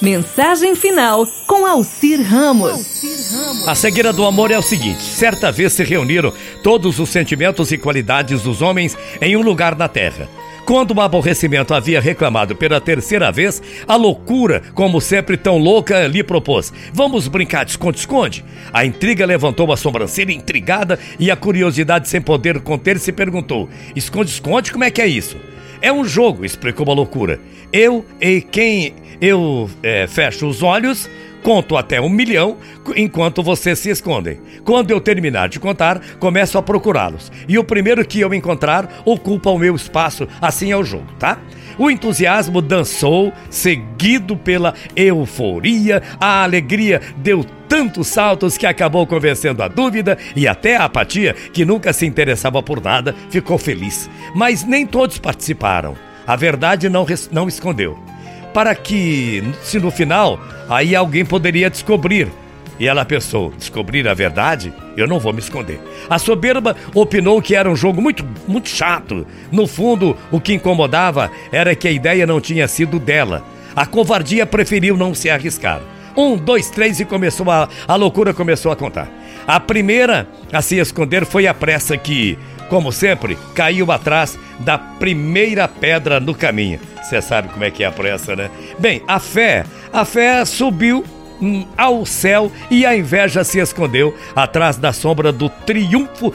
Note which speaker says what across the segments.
Speaker 1: Mensagem final com Alcir Ramos.
Speaker 2: A cegueira do amor é o seguinte: certa vez se reuniram todos os sentimentos e qualidades dos homens em um lugar na terra. Quando o aborrecimento havia reclamado pela terceira vez, a loucura, como sempre tão louca, lhe propôs: Vamos brincar de esconde-esconde? A intriga levantou a sobrancelha intrigada e a curiosidade, sem poder conter, se perguntou: Esconde-esconde, como é que é isso? É um jogo, explicou a loucura. Eu e quem eu é, fecho os olhos, conto até um milhão enquanto vocês se escondem. Quando eu terminar de contar, começo a procurá-los. E o primeiro que eu encontrar ocupa o meu espaço. Assim é o jogo, tá? O entusiasmo dançou, seguido pela euforia, a alegria deu tantos saltos que acabou convencendo a dúvida e até a apatia, que nunca se interessava por nada, ficou feliz. Mas nem todos participaram. A verdade não, não escondeu. Para que, se no final, aí alguém poderia descobrir e ela pensou: descobrir a verdade? Eu não vou me esconder. A soberba opinou que era um jogo muito, muito chato. No fundo, o que incomodava era que a ideia não tinha sido dela. A covardia preferiu não se arriscar. Um, dois, três e começou a, a loucura começou a contar. A primeira a se esconder foi a pressa que, como sempre, caiu atrás da primeira pedra no caminho. Você sabe como é que é a pressa, né? Bem, a fé, a fé subiu ao céu e a inveja se escondeu atrás da sombra do triunfo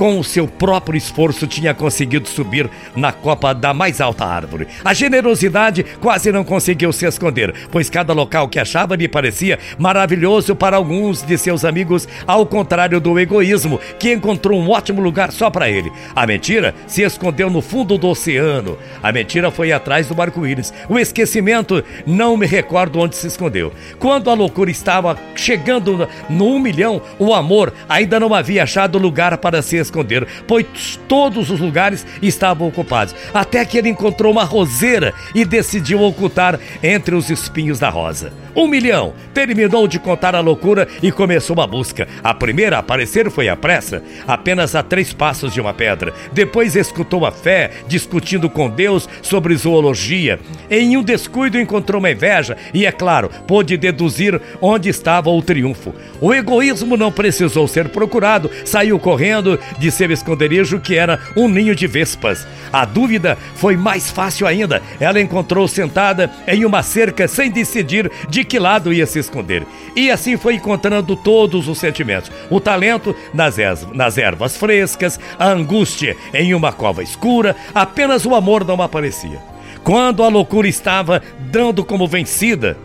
Speaker 2: com o seu próprio esforço, tinha conseguido subir na copa da mais alta árvore. A generosidade quase não conseguiu se esconder, pois cada local que achava lhe parecia maravilhoso para alguns de seus amigos, ao contrário do egoísmo, que encontrou um ótimo lugar só para ele. A mentira se escondeu no fundo do oceano. A mentira foi atrás do arco-íris. O esquecimento, não me recordo onde se escondeu. Quando a loucura estava chegando no um milhão, o amor ainda não havia achado lugar para se esconder esconder, pois todos os lugares estavam ocupados. Até que ele encontrou uma roseira e decidiu ocultar entre os espinhos da rosa. Um milhão! Terminou de contar a loucura e começou uma busca. A primeira a aparecer foi a pressa, apenas a três passos de uma pedra. Depois escutou a fé, discutindo com Deus sobre zoologia. Em um descuido encontrou uma inveja e, é claro, pôde deduzir onde estava o triunfo. O egoísmo não precisou ser procurado, saiu correndo de seu esconderijo, que era um ninho de vespas. A dúvida foi mais fácil ainda. Ela encontrou sentada em uma cerca sem decidir de que lado ia se esconder. E assim foi encontrando todos os sentimentos: o talento nas, nas ervas frescas, a angústia em uma cova escura, apenas o amor não aparecia. Quando a loucura estava dando como vencida,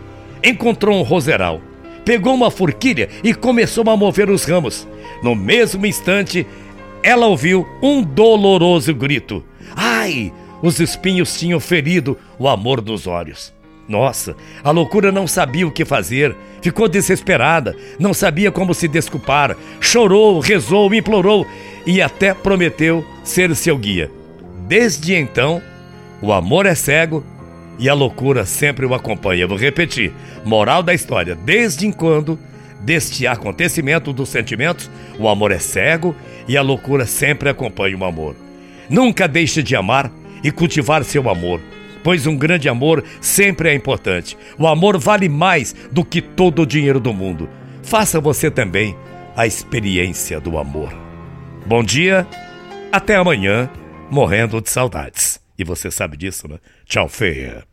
Speaker 2: encontrou um roseral, pegou uma forquilha e começou a mover os ramos. No mesmo instante, ela ouviu um doloroso grito. Ai! Os espinhos tinham ferido o amor dos olhos. Nossa, a loucura não sabia o que fazer, ficou desesperada, não sabia como se desculpar, chorou, rezou, implorou e até prometeu ser seu guia. Desde então, o amor é cego e a loucura sempre o acompanha. vou repetir: moral da história, desde quando deste acontecimento dos sentimentos, o amor é cego e a loucura sempre acompanha o amor. Nunca deixe de amar e cultivar seu amor pois um grande amor sempre é importante. O amor vale mais do que todo o dinheiro do mundo. Faça você também a experiência do amor. Bom dia, até amanhã, morrendo de saudades. E você sabe disso, né? Tchau, feia.